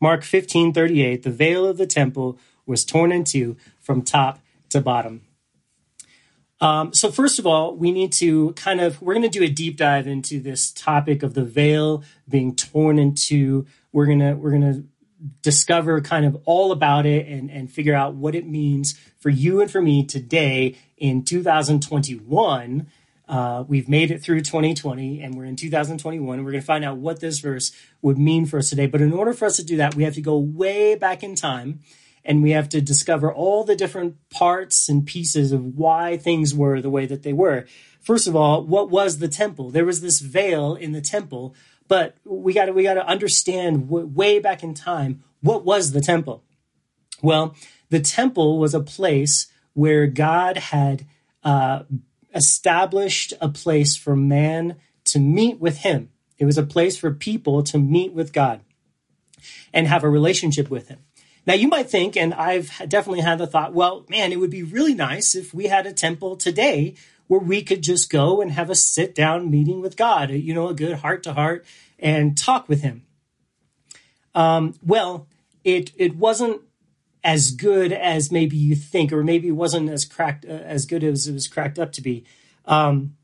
Mark 15 38, the veil of the temple was torn in two from top to bottom. Um, so first of all, we need to kind of we're going to do a deep dive into this topic of the veil being torn in two. We're gonna we're gonna discover kind of all about it and and figure out what it means for you and for me today in 2021. Uh, we've made it through 2020 and we're in 2021. We're going to find out what this verse would mean for us today. But in order for us to do that, we have to go way back in time and we have to discover all the different parts and pieces of why things were the way that they were. First of all, what was the temple? There was this veil in the temple, but we got to we got to understand w- way back in time what was the temple. Well, the temple was a place where God had uh, established a place for man to meet with Him. It was a place for people to meet with God and have a relationship with Him. Now, you might think, and I've definitely had the thought, well, man, it would be really nice if we had a temple today where we could just go and have a sit down meeting with God, you know, a good heart to heart and talk with Him. Um, well, it it wasn't as good as maybe you think, or maybe it wasn't as cracked uh, as good as it was cracked up to be. Um,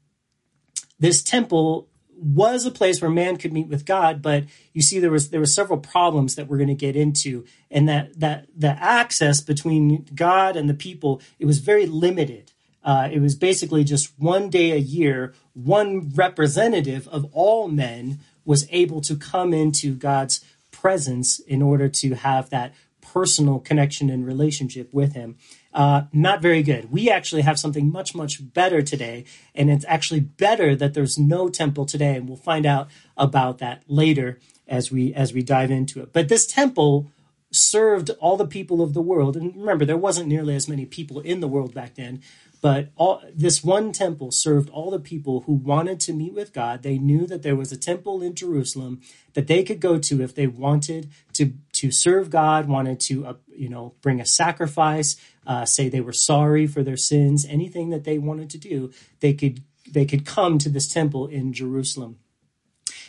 this temple was a place where man could meet with God, but you see there was there were several problems that we're going to get into, and that that the access between God and the people it was very limited. Uh, it was basically just one day a year, one representative of all men was able to come into God's presence in order to have that personal connection and relationship with Him uh, not very good. We actually have something much, much better today. And it's actually better that there's no temple today. And we'll find out about that later as we, as we dive into it. But this temple served all the people of the world. And remember, there wasn't nearly as many people in the world back then. But all, this one temple served all the people who wanted to meet with God. They knew that there was a temple in Jerusalem that they could go to if they wanted to to serve God, wanted to uh, you know bring a sacrifice, uh, say they were sorry for their sins, anything that they wanted to do, they could they could come to this temple in Jerusalem.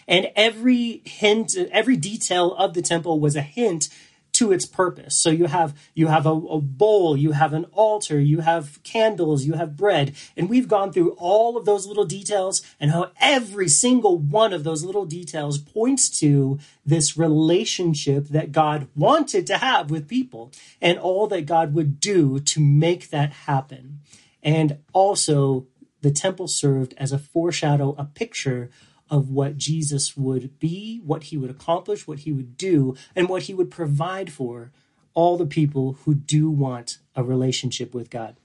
And every hint, every detail of the temple was a hint to its purpose. So you have you have a, a, bowl, you have an altar, you have candles, you have bread, and we've gone through all of those little details and how every single one of those little details points to this relationship that God wanted to have with people and all that God would do to make that happen. And also the temple served as a foreshadow, a picture of what Jesus would be, what he would accomplish, what he would do, and what he would provide for all the people who do want a relationship with God.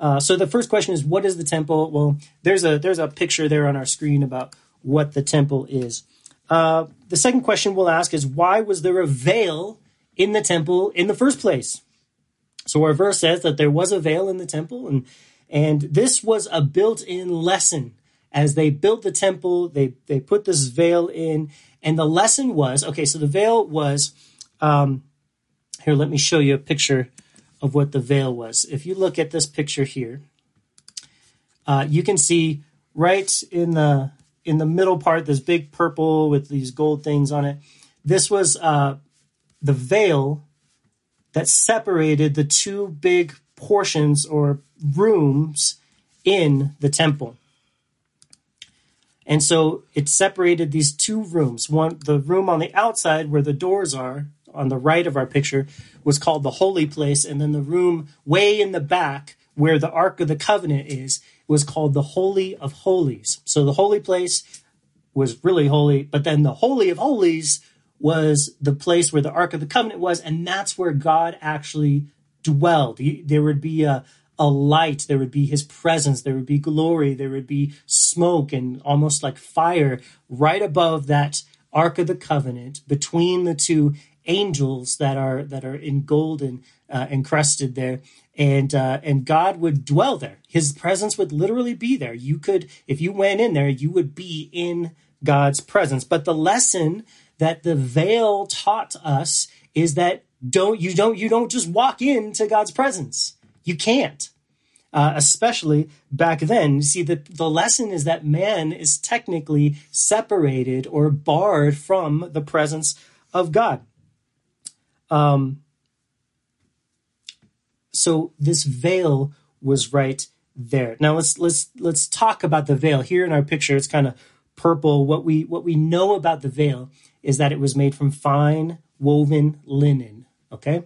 Uh, so the first question is, what is the temple? Well, there's a there's a picture there on our screen about what the temple is. Uh, the second question we'll ask is, why was there a veil in the temple in the first place? So our verse says that there was a veil in the temple, and and this was a built-in lesson as they built the temple, they they put this veil in, and the lesson was okay. So the veil was um, here. Let me show you a picture of what the veil was. If you look at this picture here, uh, you can see right in the in the middle part, this big purple with these gold things on it. This was uh, the veil that separated the two big portions or rooms in the temple. And so it separated these two rooms. One, the room on the outside where the doors are on the right of our picture was called the holy place. And then the room way in the back where the Ark of the Covenant is was called the Holy of Holies. So the holy place was really holy, but then the Holy of Holies was the place where the Ark of the Covenant was, and that's where God actually dwelled. There would be a, a light, there would be his presence, there would be glory, there would be smoke and almost like fire right above that Ark of the Covenant between the two angels that are that are in gold and uh, encrusted there and uh, and God would dwell there. His presence would literally be there. You could, if you went in there, you would be in God's presence. But the lesson that the veil taught us is that don't you don't you don't just walk into God's presence. You can't. Uh, especially back then. You see, the, the lesson is that man is technically separated or barred from the presence of God. Um, so this veil was right there. Now let's let's let's talk about the veil. Here in our picture, it's kind of purple. What we what we know about the veil is that it was made from fine woven linen. Okay.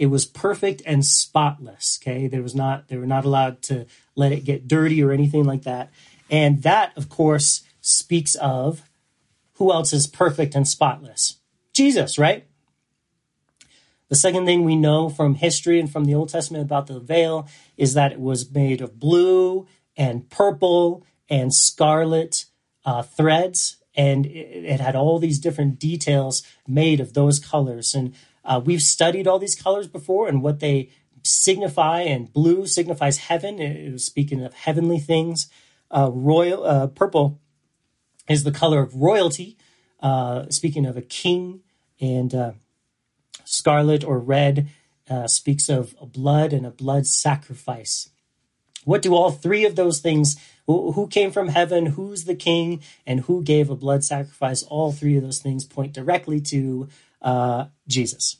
It was perfect and spotless. Okay. There was not they were not allowed to let it get dirty or anything like that. And that, of course, speaks of who else is perfect and spotless? Jesus, right? The second thing we know from history and from the Old Testament about the veil is that it was made of blue and purple and scarlet uh, threads, and it, it, had all these different details made of those colors. And uh, we've studied all these colors before and what they signify. And blue signifies heaven; it was speaking of heavenly things. Uh, royal uh, purple is the color of royalty, uh, speaking of a king, and uh, Scarlet or red uh, speaks of blood and a blood sacrifice. What do all three of those things, who came from heaven, who's the king, and who gave a blood sacrifice, all three of those things point directly to uh, Jesus.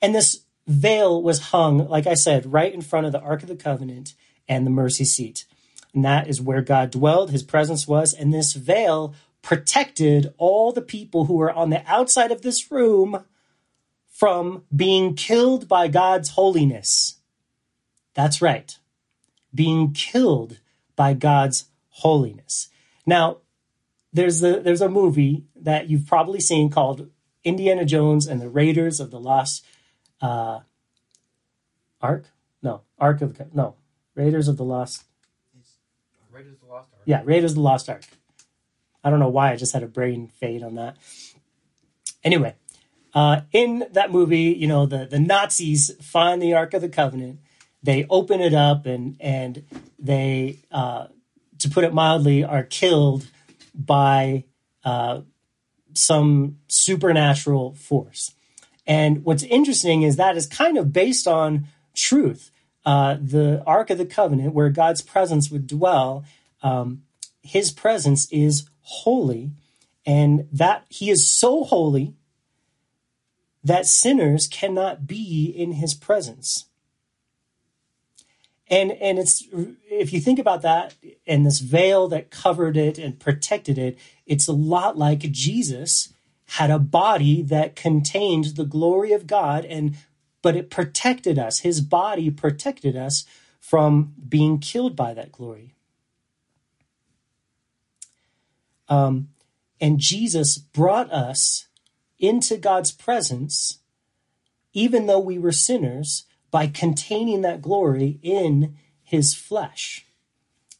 And this veil was hung, like I said, right in front of the Ark of the Covenant and the mercy seat. And that is where God dwelled, his presence was. And this veil protected all the people who were on the outside of this room from being killed by God's holiness. That's right. Being killed by God's holiness. Now, there's a, there's a movie that you've probably seen called Indiana Jones and the Raiders of the Lost uh, Ark. No, Ark of the no Raiders of the Lost. Raiders of the Lost Ark. Yeah, Raiders of the Lost Ark. I don't know why I just had a brain fade on that. Anyway, uh, in that movie, you know, the, the Nazis find the Ark of the Covenant. They open it up and and they, uh, to put it mildly, are killed by uh, some supernatural force. And what's interesting is that is kind of based on truth. Uh, the Ark of the Covenant, where God's presence would dwell, um, his presence is holy, and that he is so holy that sinners cannot be in his presence. And and it's if you think about that and this veil that covered it and protected it, it's a lot like Jesus had a body that contained the glory of God and but it protected us. His body protected us from being killed by that glory. Um, and Jesus brought us into God's presence, even though we were sinners, by containing that glory in his flesh.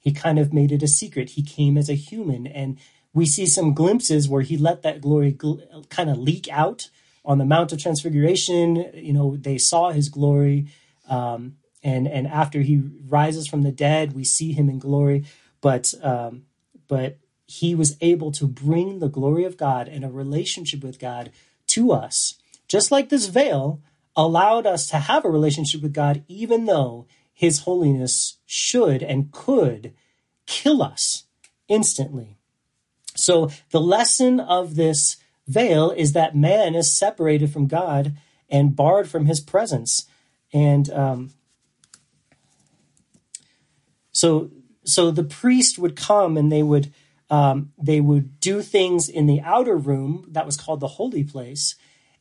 He kind of made it a secret. He came as a human, and we see some glimpses where he let that glory gl- kind of leak out on the Mount of Transfiguration. You know, they saw his glory. Um, and, and after he rises from the dead, we see him in glory. But, um, but he was able to bring the glory of God and a relationship with God to us. Just like this veil allowed us to have a relationship with God, even though his holiness should and could kill us instantly. So the lesson of this veil is that man is separated from God and barred from his presence. And um, so, so the priest would come and they would um, they would do things in the outer room that was called the holy place,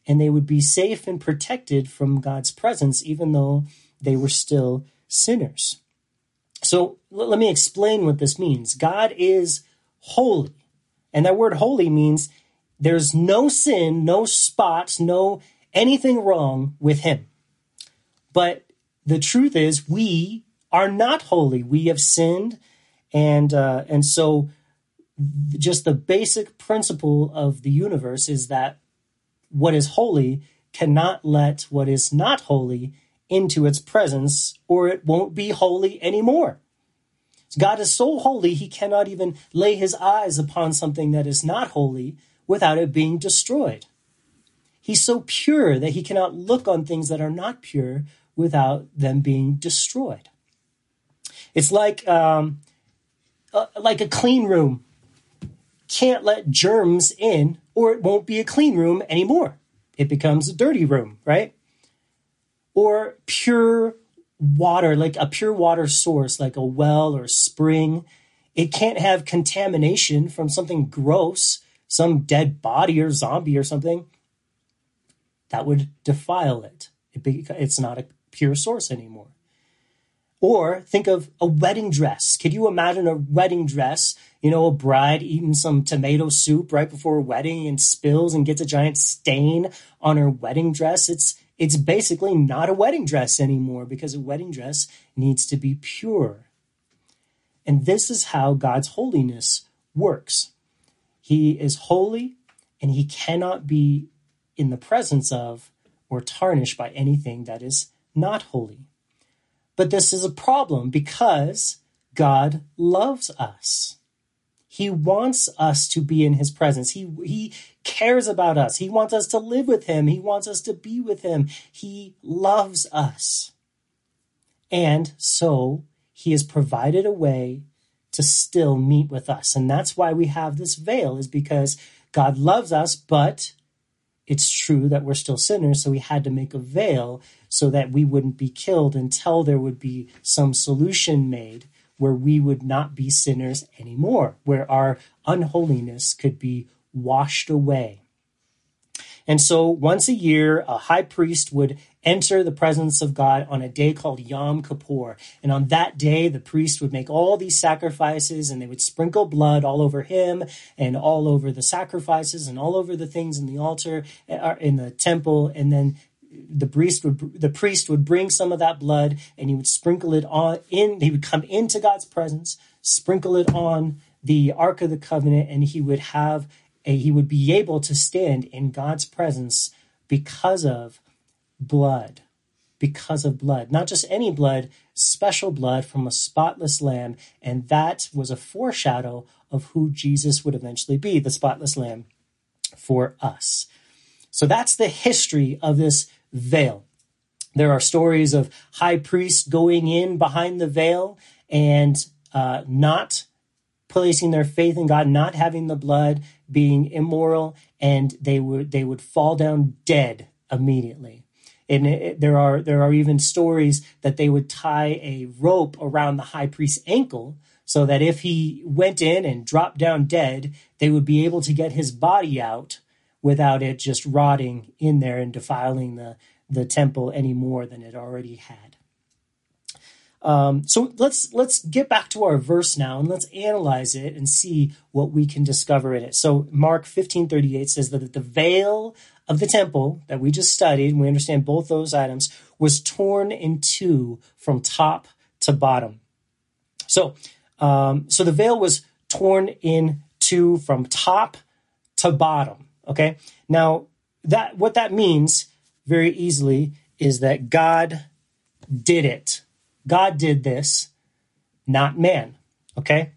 and they would be safe and protected from God's presence, even though they were still sinners. So l- let me explain what this means. God is holy, and that word holy means there's no sin, no spots, no anything wrong with Him. But the truth is, we are not holy. We have sinned, and uh, and so just the basic principle of the universe is that what is holy cannot let what is not holy into its presence or it won't be holy anymore. God is so holy, he cannot even lay his eyes upon something that is not holy without it being destroyed. He's so pure that he cannot look on things that are not pure without them being destroyed. It's like um, uh, like a clean room can't let germs in or it won't be a clean room anymore. It becomes a dirty room, right? Or pure water, like a pure water source, like a well or spring. It can't have contamination from something gross, some dead body or zombie or something. That would defile it. it be, it's not a pure source anymore. Or think of a wedding dress. Could you imagine a wedding dress? You know, a bride eating some tomato soup right before a wedding and spills and gets a giant stain on her wedding dress. It's it's basically not a wedding dress anymore because a wedding dress needs to be pure. And this is how God's holiness works. He is holy and he cannot be in the presence of or tarnished by anything that is not holy. But this is a problem because God loves us. He wants us to be in his presence. He, he cares about us. He wants us to live with him. He wants us to be with him. He loves us. And so he has provided a way to still meet with us. And that's why we have this veil is because God loves us, but it's true that we're still sinners. So he had to make a veil so that we wouldn't be killed until there would be some solution made where we would not be sinners anymore, where our unholiness could be washed away. And so once a year, a high priest would enter the presence of God on a day called Yom Kippur. And on that day, the priest would make all these sacrifices and they would sprinkle blood all over him and all over the sacrifices and all over the things in the altar, uh, in the temple. And then the priest would the priest would bring some of that blood and he would sprinkle it on in he would come into God's presence sprinkle it on the ark of the covenant and he would have a, he would be able to stand in God's presence because of blood because of blood. Not just any blood special blood from a spotless lamb. And that was a foreshadow of who Jesus would eventually be the spotless lamb for us. So that's the history of this veil. There are stories of high priests going in behind the veil and uh, not placing their faith in God, not having the blood, being immoral, and they would they would fall down dead immediately. And it, there are there are even stories that they would tie a rope around the high priest's ankle so that if he went in and dropped down dead, they would be able to get his body out without it just rotting in there and defiling the, the temple any more than it already had. Um, so let's let's get back to our verse now and let's analyze it and see what we can discover in it. So Mark 15:38 says that the veil of the temple that we just studied, and we understand both those items, was torn in two from top to bottom. So um, so the veil was torn in two from top to bottom. Okay. Now that, what that means very easily is that God did it. God did this, not man. Okay.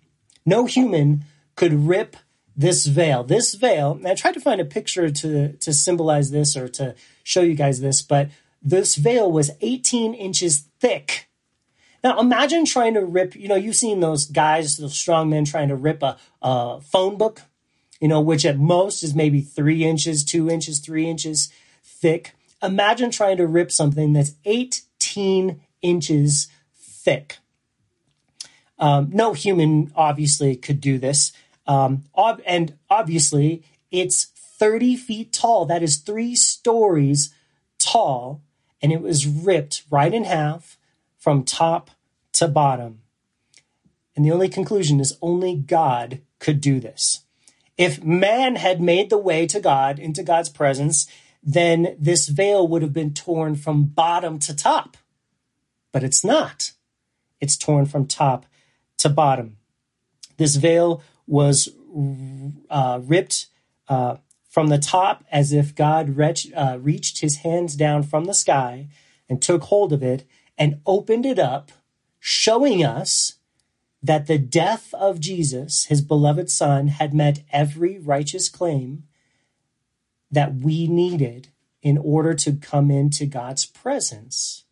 No human could rip this veil. This veil, I tried to find a picture to, to symbolize this or to show you guys this, but this veil was 18 inches thick. Now imagine trying to rip, you know, you've seen those guys, those strong men trying to rip a, a phone book you know, which at most is maybe three inches, two inches, three inches thick. Imagine trying to rip something that's 18 inches thick. Um, no human obviously could do this. Um, ob- and obviously, it's 30 feet tall. That is three stories tall. And it was ripped right in half from top to bottom. And the only conclusion is only God could do this. If man had made the way to God, into God's presence, then this veil would have been torn from bottom to top. But it's not. It's torn from top to bottom. This veil was uh, ripped uh, from the top as if God uh, reached his hands down from the sky and took hold of it and opened it up, showing us that the death of Jesus, his beloved son, had met every righteous claim that we needed in order to come into God's presence.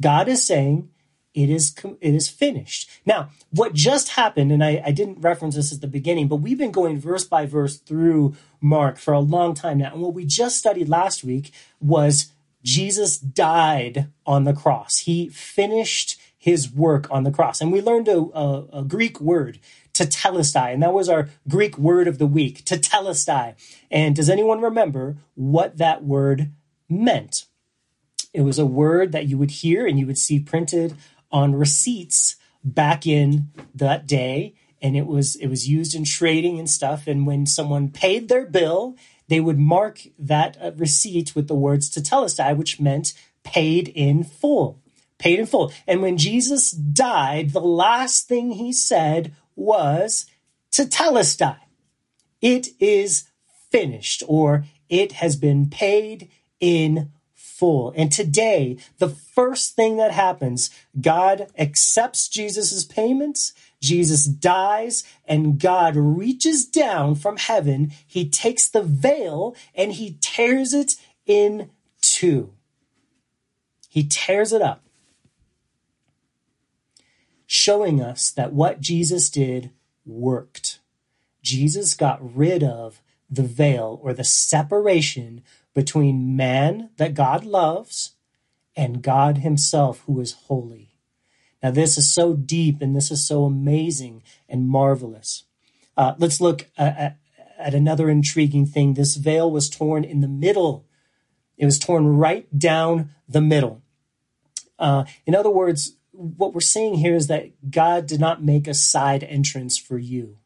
God is saying, it is it is finished. Now, what just happened, and I, I didn't reference this at the beginning, but we've been going verse by verse through mark for a long time now. And what we just studied last week was Jesus died on the cross. He finished his work on the cross. And we learned a, a, a Greek word, tetelestai, and that was our Greek word of the week, tetelestai. And does anyone remember what that word meant? It was a word that you would hear and you would see printed on receipts back in that day and it was it was used in trading and stuff and when someone paid their bill they would mark that uh, receipt with the words tetelestai which meant paid in full paid in full and when jesus died the last thing he said was to tell us tetelestai it is finished or it has been paid in full. And today, the first thing that happens, God accepts Jesus' payments. Jesus dies and God reaches down from heaven. He takes the veil and he tears it in two. He tears it up, showing us that what Jesus did worked. Jesus got rid of the veil or the separation between man that God loves and God Himself who is holy. Now, this is so deep and this is so amazing and marvelous. Uh, let's look at, at another intriguing thing. This veil was torn in the middle, it was torn right down the middle. Uh, in other words, what we're seeing here is that God did not make a side entrance for you.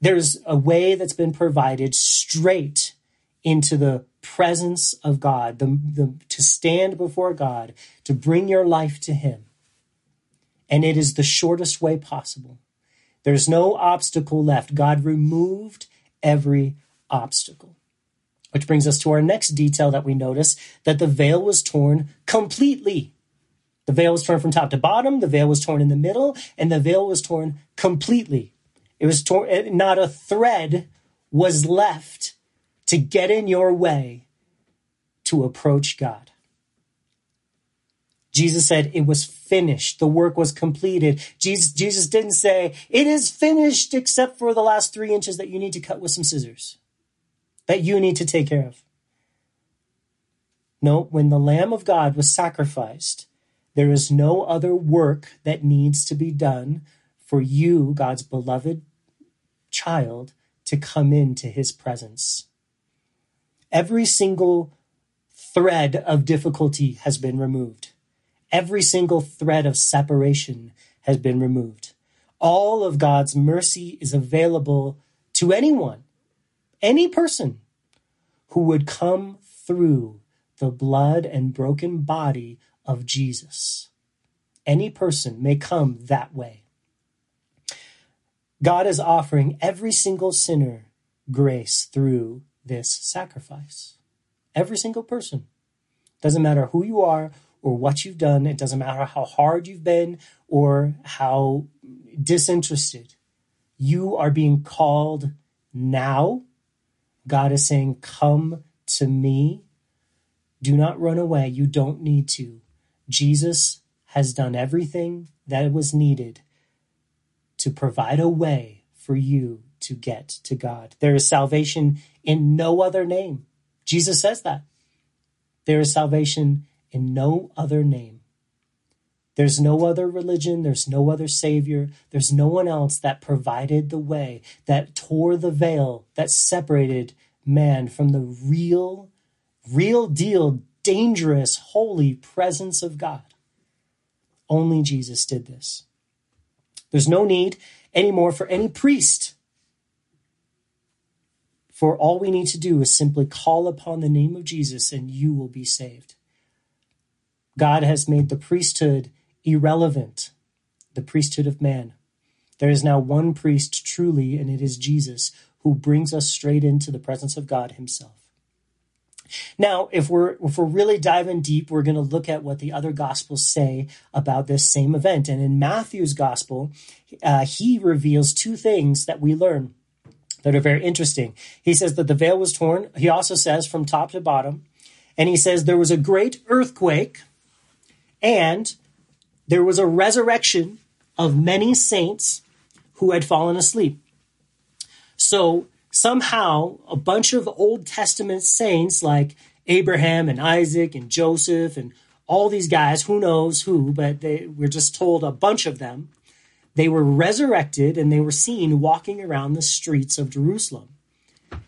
There's a way that's been provided straight into the presence of God, the, the, to stand before God, to bring your life to Him. And it is the shortest way possible. There's no obstacle left. God removed every obstacle. Which brings us to our next detail that we notice that the veil was torn completely. The veil was torn from top to bottom, the veil was torn in the middle, and the veil was torn completely. It was torn, eh, not a thread was left to get in your way to approach God. Jesus said it was finished. The work was completed. Jesus, Jesus didn't say it is finished except for the last three inches that you need to cut with some scissors that you need to take care of. No, when the Lamb of God was sacrificed, there is no other work that needs to be done for you, God's beloved child, to come into his presence. Every single thread of difficulty has been removed. Every single thread of separation has been removed. All of God's mercy is available to anyone, any person who would come through the blood and broken body of Jesus. Any person may come that way. God is offering every single sinner grace through this sacrifice. Every single person. Doesn't matter who you are or what you've done. It doesn't matter how hard you've been or how disinterested. You are being called now. God is saying, Come to me. Do not run away. You don't need to. Jesus has done everything that was needed to provide a way for you to get to God. There is salvation in no other name. Jesus says that. There is salvation in no other name. There's no other religion. There's no other Savior. There's no one else that provided the way, that tore the veil, that separated man from the real, real deal, dangerous, holy presence of God. Only Jesus did this. There's no need anymore for any priest for all we need to do is simply call upon the name of Jesus and you will be saved. God has made the priesthood irrelevant, the priesthood of man. There is now one priest truly, and it is Jesus who brings us straight into the presence of God himself. Now, if we're if we're really diving deep, we're going to look at what the other gospels say about this same event. And in Matthew's gospel, uh, he reveals two things that we learn that are very interesting. He says that the veil was torn. He also says from top to bottom. And he says there was a great earthquake and there was a resurrection of many saints who had fallen asleep. So somehow a bunch of Old Testament saints like Abraham and Isaac and Joseph and all these guys, who knows who, but they, we're just told a bunch of them, they were resurrected and they were seen walking around the streets of Jerusalem.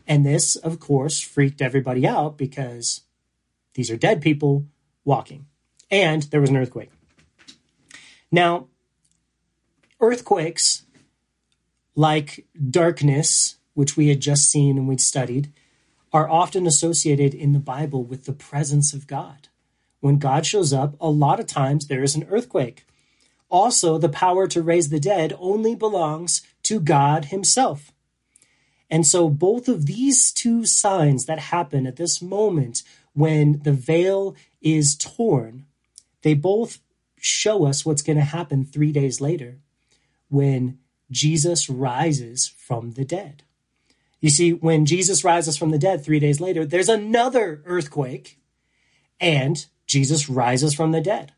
And this, of course, freaked everybody out because these are dead people walking. And there was an earthquake. Now, earthquakes, like darkness, which we had just seen and we'd studied, are often associated in the Bible with the presence of God. When God shows up, a lot of times there is an earthquake. Also, the power to raise the dead only belongs to God Himself. And so, both of these two signs that happen at this moment when the veil is torn, they both show us what's going to happen three days later when Jesus rises from the dead. You see, when Jesus rises from the dead three days later, there's another earthquake and Jesus rises from the dead.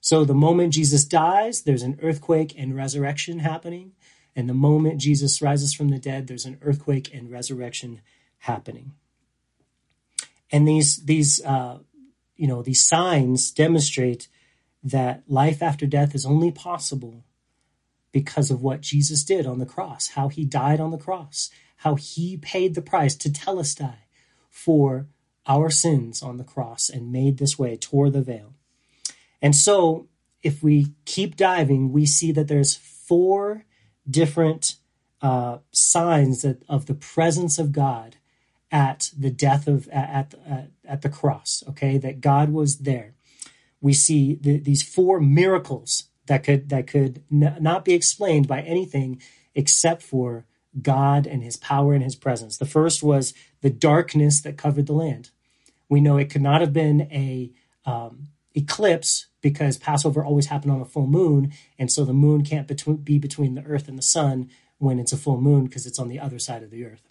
So the moment Jesus dies, there's an earthquake and resurrection happening. And the moment Jesus rises from the dead, there's an earthquake and resurrection happening. And these, these, uh, you know, these signs demonstrate that life after death is only possible because of what Jesus did on the cross, how he died on the cross, how he paid the price to tell us telestai for our sins on the cross and made this way, tore the veil. And so, if we keep diving, we see that there's four different uh, signs that, of the presence of God at the death of at, at, at the cross. Okay, that God was there. We see the, these four miracles that could that could n- not be explained by anything except for God and his power and his presence. The first was the darkness that covered the land. We know it could not have been a um, eclipse because Passover always happened on a full moon, and so the moon can't between, be between the earth and the sun when it's a full moon because it's on the other side of the earth.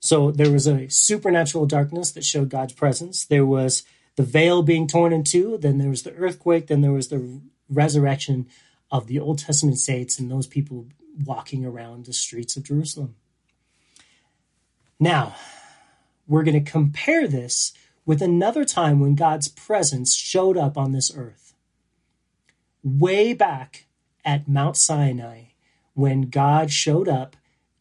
So there was a supernatural darkness that showed God's presence. There was the veil being torn in two. Then there was the earthquake. Then there was the resurrection of the Old Testament saints and those people walking around the streets of Jerusalem. Now, we're going to compare this with another time when God's presence showed up on this earth. Way back at Mount Sinai, when God showed up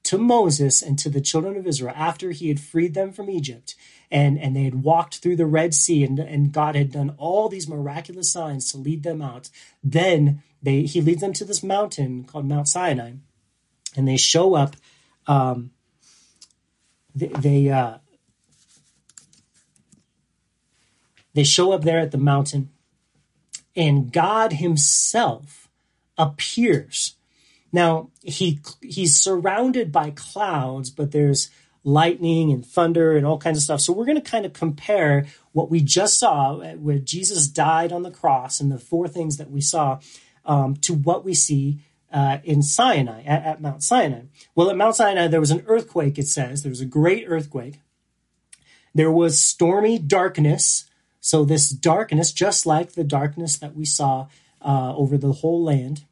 to Moses and to the children of Israel after he had freed them from Egypt and, and they had walked through the Red Sea and, and God had done all these miraculous signs to lead them out. Then they, he leads them to this mountain called Mount Sinai and they show up. Um, they, they, uh, they show up there at the mountain and God himself appears now he he's surrounded by clouds, but there's lightning and thunder and all kinds of stuff. So we're going to kind of compare what we just saw, where Jesus died on the cross, and the four things that we saw, um, to what we see uh, in Sinai at, at Mount Sinai. Well, at Mount Sinai there was an earthquake. It says there was a great earthquake. There was stormy darkness. So this darkness, just like the darkness that we saw uh, over the whole land,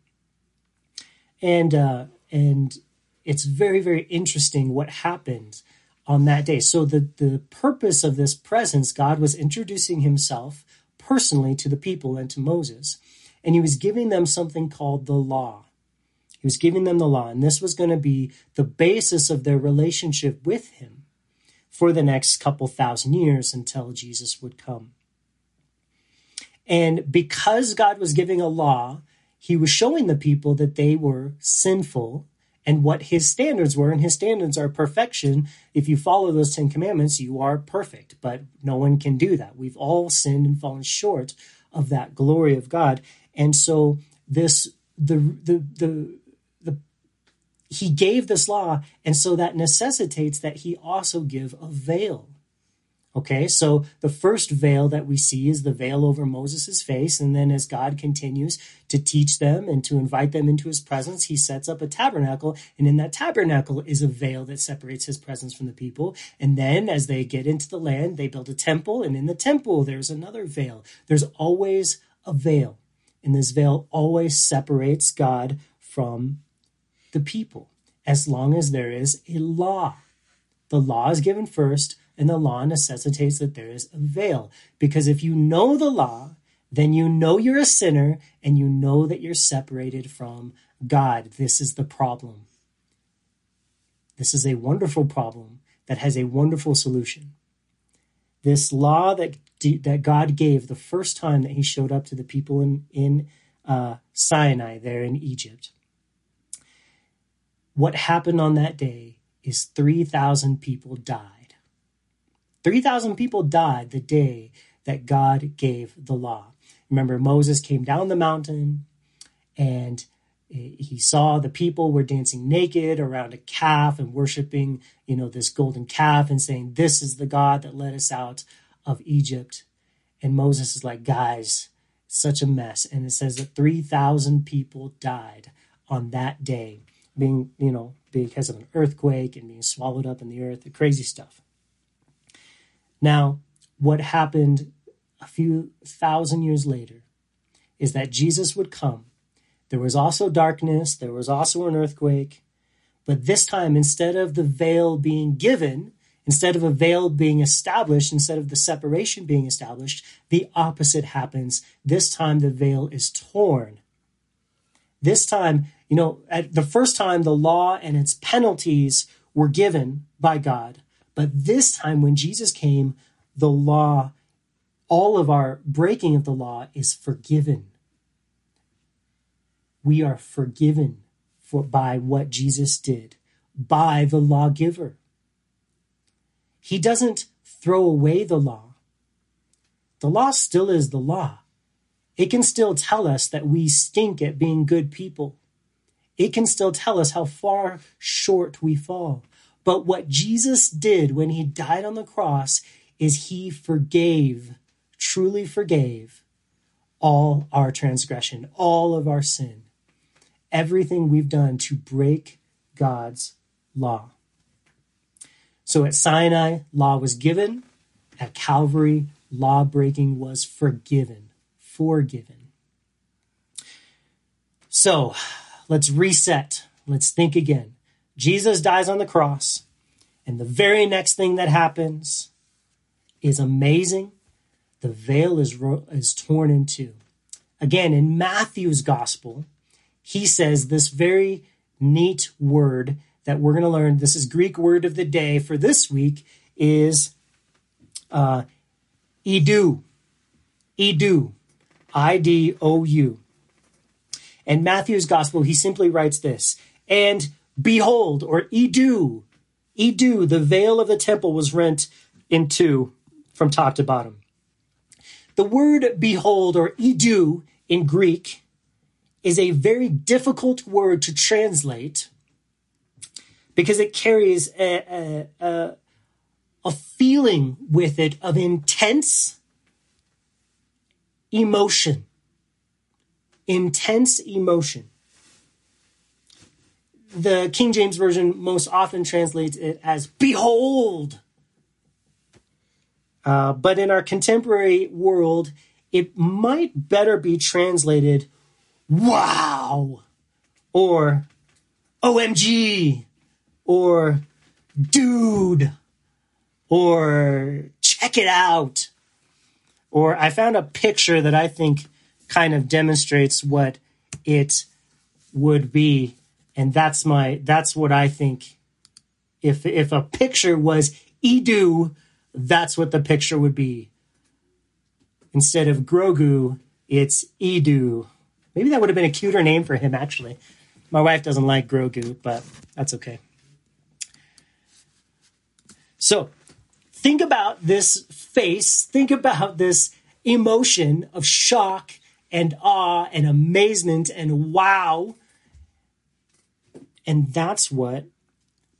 and uh, and it's very very interesting what happened on that day. So the the purpose of this presence, God was introducing Himself personally to the people and to Moses, and He was giving them something called the law. He was giving them the law, and this was going to be the basis of their relationship with Him for the next couple thousand years until Jesus would come. And because God was giving a law, he was showing the people that they were sinful and what his standards were. And his standards are perfection. If you follow those 10 commandments, you are perfect, but no one can do that. We've all sinned and fallen short of that glory of God. And so this, the, the, the, the, he gave this law. And so that necessitates that he also give a veil Okay, so the first veil that we see is the veil over Moses' face. And then as God continues to teach them and to invite them into his presence, he sets up a tabernacle. And in that tabernacle is a veil that separates his presence from the people. And then as they get into the land, they build a temple. And in the temple, there's another veil. There's always a veil. And this veil always separates God from the people. as long as there is a law. The law is given first, and the law necessitates that there is a veil. Because if you know the law, then you know you're a sinner and you know that you're separated from God. This is the problem. This is a wonderful problem that has a wonderful solution. This law that that God gave the first time that He showed up to the people in in uh, Sinai there in Egypt. What happened on that day is three thousand people died. Three thousand people died the day that God gave the law. Remember, Moses came down the mountain and eh, he saw the people were dancing naked around a calf and worshiping, you know, this golden calf and saying, This is the God that led us out of Egypt. And Moses is like, Guys, such a mess. And it says that 3,000 people died on that day, being, you know, because of an earthquake and being swallowed up in the earth, the crazy stuff. Now, what happened a few thousand years later is that Jesus would come there was also darkness, there was also an earthquake. But this time, instead of the veil being given, instead of a veil being established, instead of the separation being established, the opposite happens. This time, the veil is torn. This time, you know, at the first time, the law and its penalties were given by God. But this time, when Jesus came, the law, all of our breaking of the law is forgiven we are forgiven for by what Jesus did, by the lawgiver. He doesn't throw away the law. The law still is the law. It can still tell us that we stink at being good people. It can still tell us how far short we fall. But what Jesus did when he died on the cross is he forgave, truly forgave all our transgression, all of our sin everything we've done to break God's law. So at Sinai, law was given. At Calvary, law breaking was forgiven. Forgiven. So let's reset. Let's think again. Jesus dies on the cross, and the very next thing that happens is amazing. The veil is, is torn in two. Again, in Matthew's gospel, he says this very neat word that we're going to learn. This is Greek word of the day for this week is uh, idou. Idou. I D O U. In Matthew's gospel, he simply writes this And behold, or idou, idou, the veil of the temple was rent in two from top to bottom. The word behold or idou in Greek is a very difficult word to translate because it carries a, a, a, a feeling with it of intense emotion. Intense emotion. The King James Version most often translates it as behold. Uh, but in our contemporary world, it might better be translated wow, or OMG, or dude, or check it out. Or I found a picture that I think kind of demonstrates what it would be. And that's my, that's what I think. If, if a picture was Idou, that's what the picture would be. Instead of Grogu, it's Idou. Maybe that would have been a cuter name for him, actually. My wife doesn't like Grogu, but that's okay. So think about this face, think about this emotion of shock and awe and amazement and wow. And that's what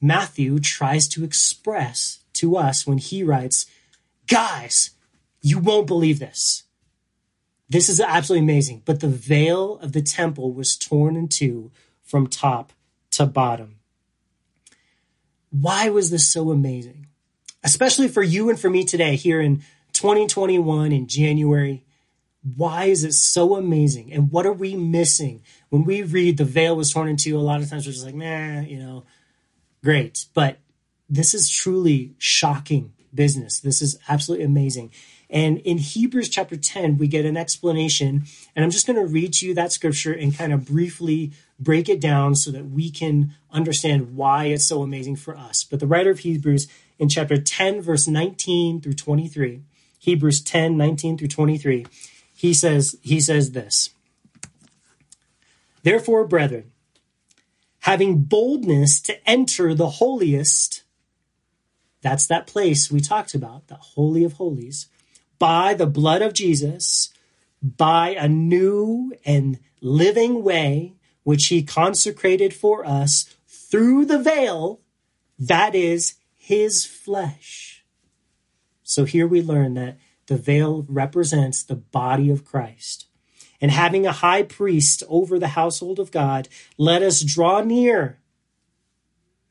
Matthew tries to express to us when he writes, Guys, you won't believe this. This is absolutely amazing. But the veil of the temple was torn in two from top to bottom. Why was this so amazing? Especially for you and for me today here in 2021 in January. Why is it so amazing? And what are we missing when we read the veil was torn in two? A lot of times we're just like, nah, you know, great. But this is truly shocking business. This is absolutely amazing. And in Hebrews chapter 10, we get an explanation. And I'm just going to read to you that scripture and kind of briefly break it down so that we can understand why it's so amazing for us. But the writer of Hebrews in chapter 10, verse 19 through 23, Hebrews 10, 19 through 23, he says, he says this. Therefore, brethren, having boldness to enter the holiest, that's that place we talked about, the Holy of Holies, by the blood of Jesus, by a new and living way which he consecrated for us through the veil, that is his flesh. So here we learn that the veil represents the body of Christ. And having a high priest over the household of God, let us draw near.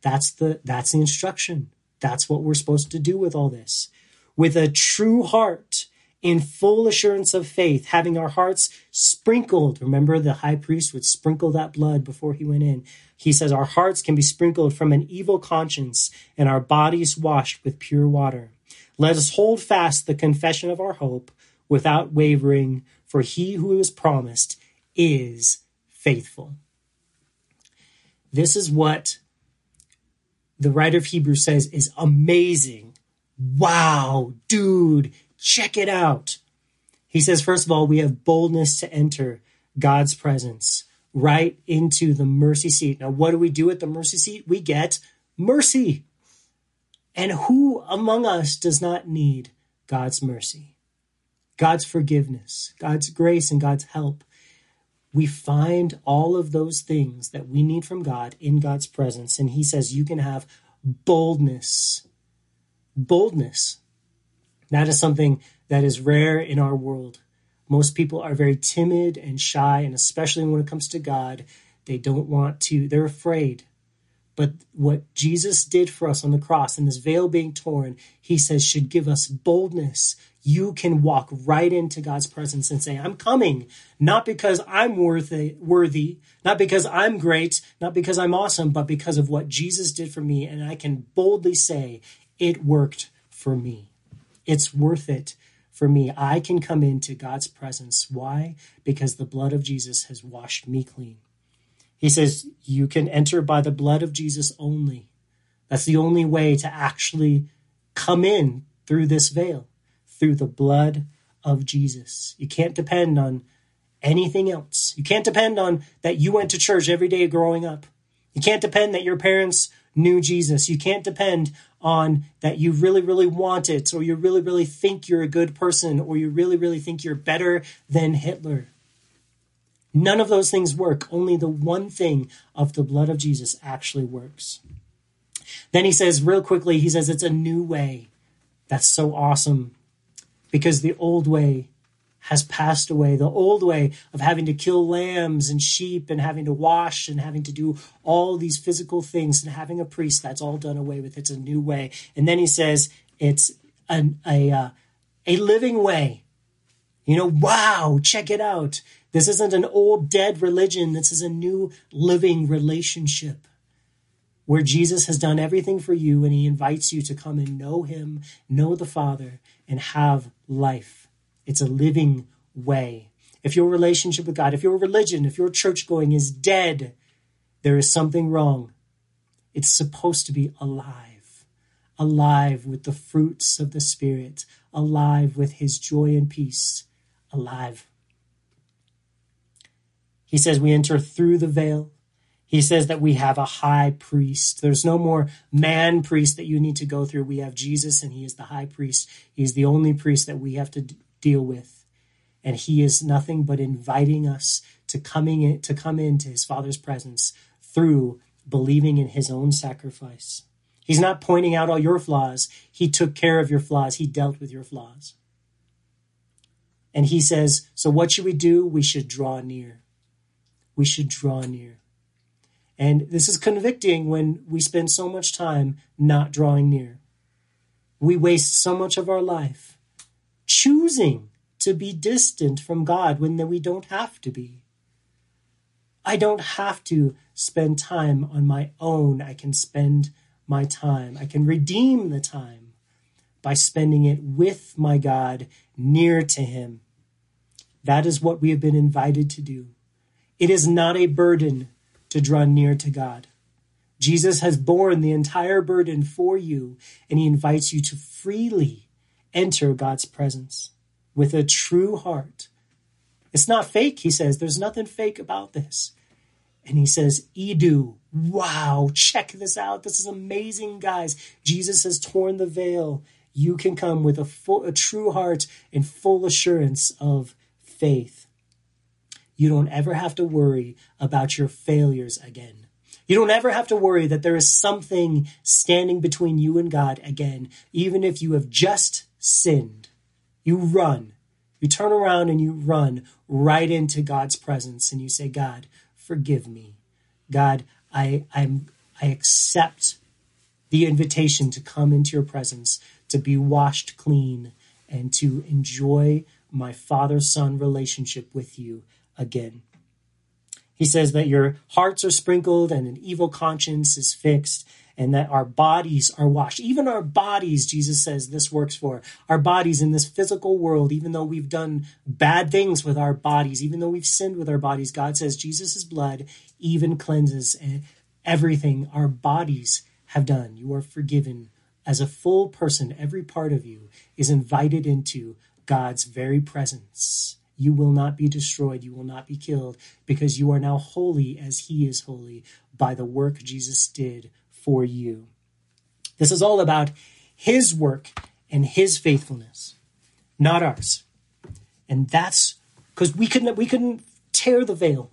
That's the, that's the instruction. That's what we're supposed to do with all this. With a true heart, in full assurance of faith, having our hearts sprinkled. Remember, the high priest would sprinkle that blood before he went in. He says, Our hearts can be sprinkled from an evil conscience and our bodies washed with pure water. Let us hold fast the confession of our hope without wavering, for he who is promised is faithful. This is what the writer of Hebrews says is amazing. Wow, dude, check it out. He says, first of all, we have boldness to enter God's presence right into the mercy seat. Now, what do we do at the mercy seat? We get mercy. And who among us does not need God's mercy? God's forgiveness, God's grace, and God's help. We find all of those things that we need from God in God's presence. And He says, You can have boldness. Boldness. That is something that is rare in our world. Most people are very timid and shy, and especially when it comes to God, they don't want to, they're afraid. But what Jesus did for us on the cross and this veil being torn, he says, should give us boldness. You can walk right into God's presence and say, I'm coming, not because I'm worthy, worthy, not because I'm great, not because I'm awesome, but because of what Jesus did for me. And I can boldly say, it worked for me. It's worth it for me. I can come into God's presence. Why? Because the blood of Jesus has washed me clean. He says, You can enter by the blood of Jesus only. That's the only way to actually come in through this veil, through the blood of Jesus. You can't depend on anything else. You can't depend on that you went to church every day growing up. You can't depend that your parents knew Jesus. You can't depend on that you really, really want it, or you really, really think you're a good person, or you really, really think you're better than Hitler. None of those things work. Only the one thing of the blood of Jesus actually works. Then he says, real quickly, he says, it's a new way. That's so awesome because the old way has passed away. The old way of having to kill lambs and sheep and having to wash and having to do all these physical things and having a priest, that's all done away with. It's a new way. And then he says it's an, a, uh, a living way. You know, wow, check it out. This isn't an old dead religion. This is a new living relationship where Jesus has done everything for you and he invites you to come and know him, know the Father, and have life. It's a living way. If your relationship with God, if your religion, if your church going is dead, there is something wrong. It's supposed to be alive, alive with the fruits of the Spirit, alive with His joy and peace, alive. He says we enter through the veil. He says that we have a high priest. There's no more man priest that you need to go through. We have Jesus, and He is the high priest. He's the only priest that we have to deal with. And he is nothing but inviting us to coming in, to come into his father's presence through believing in his own sacrifice. He's not pointing out all your flaws. He took care of your flaws. He dealt with your flaws. And he says, so what should we do? We should draw near. We should draw near. And this is convicting when we spend so much time not drawing near. We waste so much of our life choosing to be distant from God when we don't have to be. I don't have to spend time on my own. I can spend my time. I can redeem the time by spending it with my God near to Him. That is what we have been invited to do. It is not a burden to draw near to God. Jesus has borne the entire burden for you, and He invites you to freely enter God's presence with a true heart. It's not fake, He says. There's nothing fake about this. And He says, Idou, wow, check this out. This is amazing, guys. Jesus has torn the veil. You can come with a full, a true heart and full assurance of faith. You don't ever have to worry about your failures again. You don't ever have to worry that there is something standing between you and God again, even if you have just sinned. You run. You turn around and you run right into God's presence and you say, God, forgive me. God, I, I'm, I accept the invitation to come into your presence, to be washed clean, and to enjoy my father son relationship with you again. He says that your hearts are sprinkled and an evil conscience is fixed, and that our bodies are washed. Even our bodies, Jesus says this works for. Our bodies in this physical world, even though we've done bad things with our bodies, even though we've sinned with our bodies, God says Jesus' blood even cleanses everything our bodies have done. You are forgiven. As a full person, every part of you is invited into God's very presence. You will not be destroyed. You will not be killed because you are now holy as he is holy by the work Jesus did for you. This is all about his work and his faithfulness, not ours. And that's because we couldn't we couldn't tear the veil.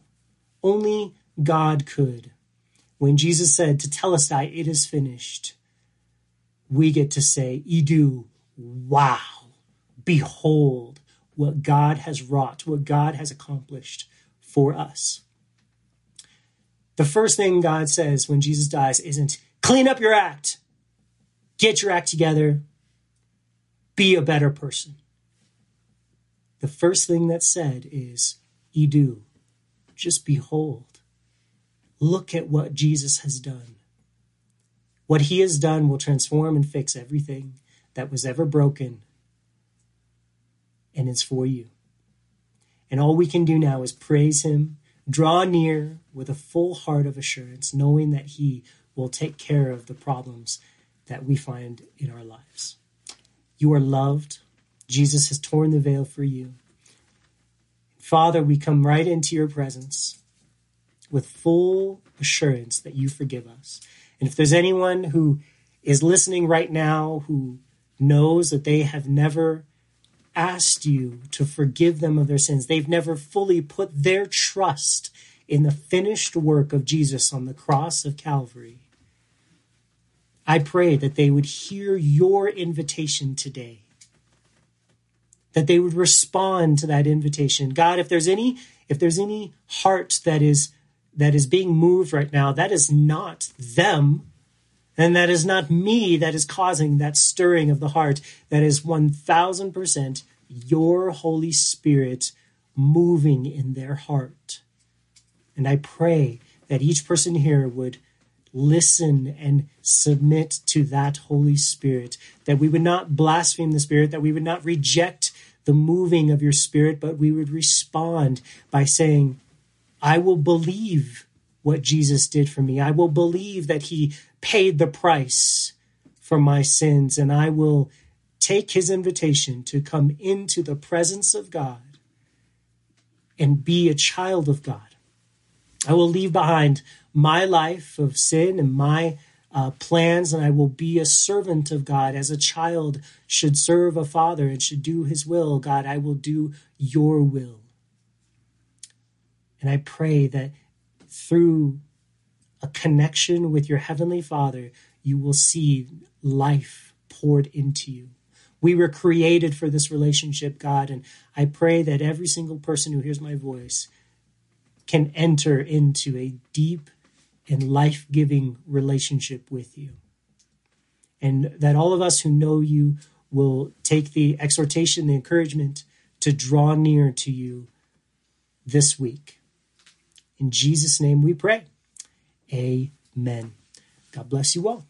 Only God could. When Jesus said Tetelestai, it is finished, we get to say, Idou, wow, behold what God has wrought, what God has accomplished for us. The first thing God says when Jesus dies isn't clean up your act, get your act together, be a better person. The first thing that's said is, Idou, just behold. Look at what Jesus has done. What he has done will transform and fix everything that was ever broken and it's for you. And all we can do now is praise Him, draw near with a full heart of assurance, knowing that He will take care of the problems that we find in our lives. You are loved. Jesus has torn the veil for you. Father, we come right into your presence with full assurance that you forgive us. And if there's anyone who is listening right now who knows that they have never asked you to forgive them of their sins. They've never fully put their trust in the finished work of Jesus on the cross of Calvary. I pray that they would hear your invitation today. That they would respond to that invitation. God, if there's any if there's any heart that is that is being moved right now, that is not them. And that is not me that is causing that stirring of the heart. That is 1000% your Holy Spirit moving in their heart. And I pray that each person here would listen and submit to that Holy Spirit, that we would not blaspheme the Spirit, that we would not reject the moving of your Spirit, but we would respond by saying, I will believe what Jesus did for me. I will believe that he paid the price for my sins, and I will take his invitation to come into the presence of God and be a child of God. I will leave behind my life of sin and my uh, plans, and I will be a servant of God as a child should serve a father and should do his will. God, I will do your will. And I pray that through a connection with your heavenly Father, you will see life poured into you. We were created for this relationship, God, and I pray that every single person who hears my voice can enter into a deep and life giving relationship with you. And that all of us who know you will take the exhortation, the encouragement to draw near to you this week. In Jesus' name we pray. Amen. God bless you all.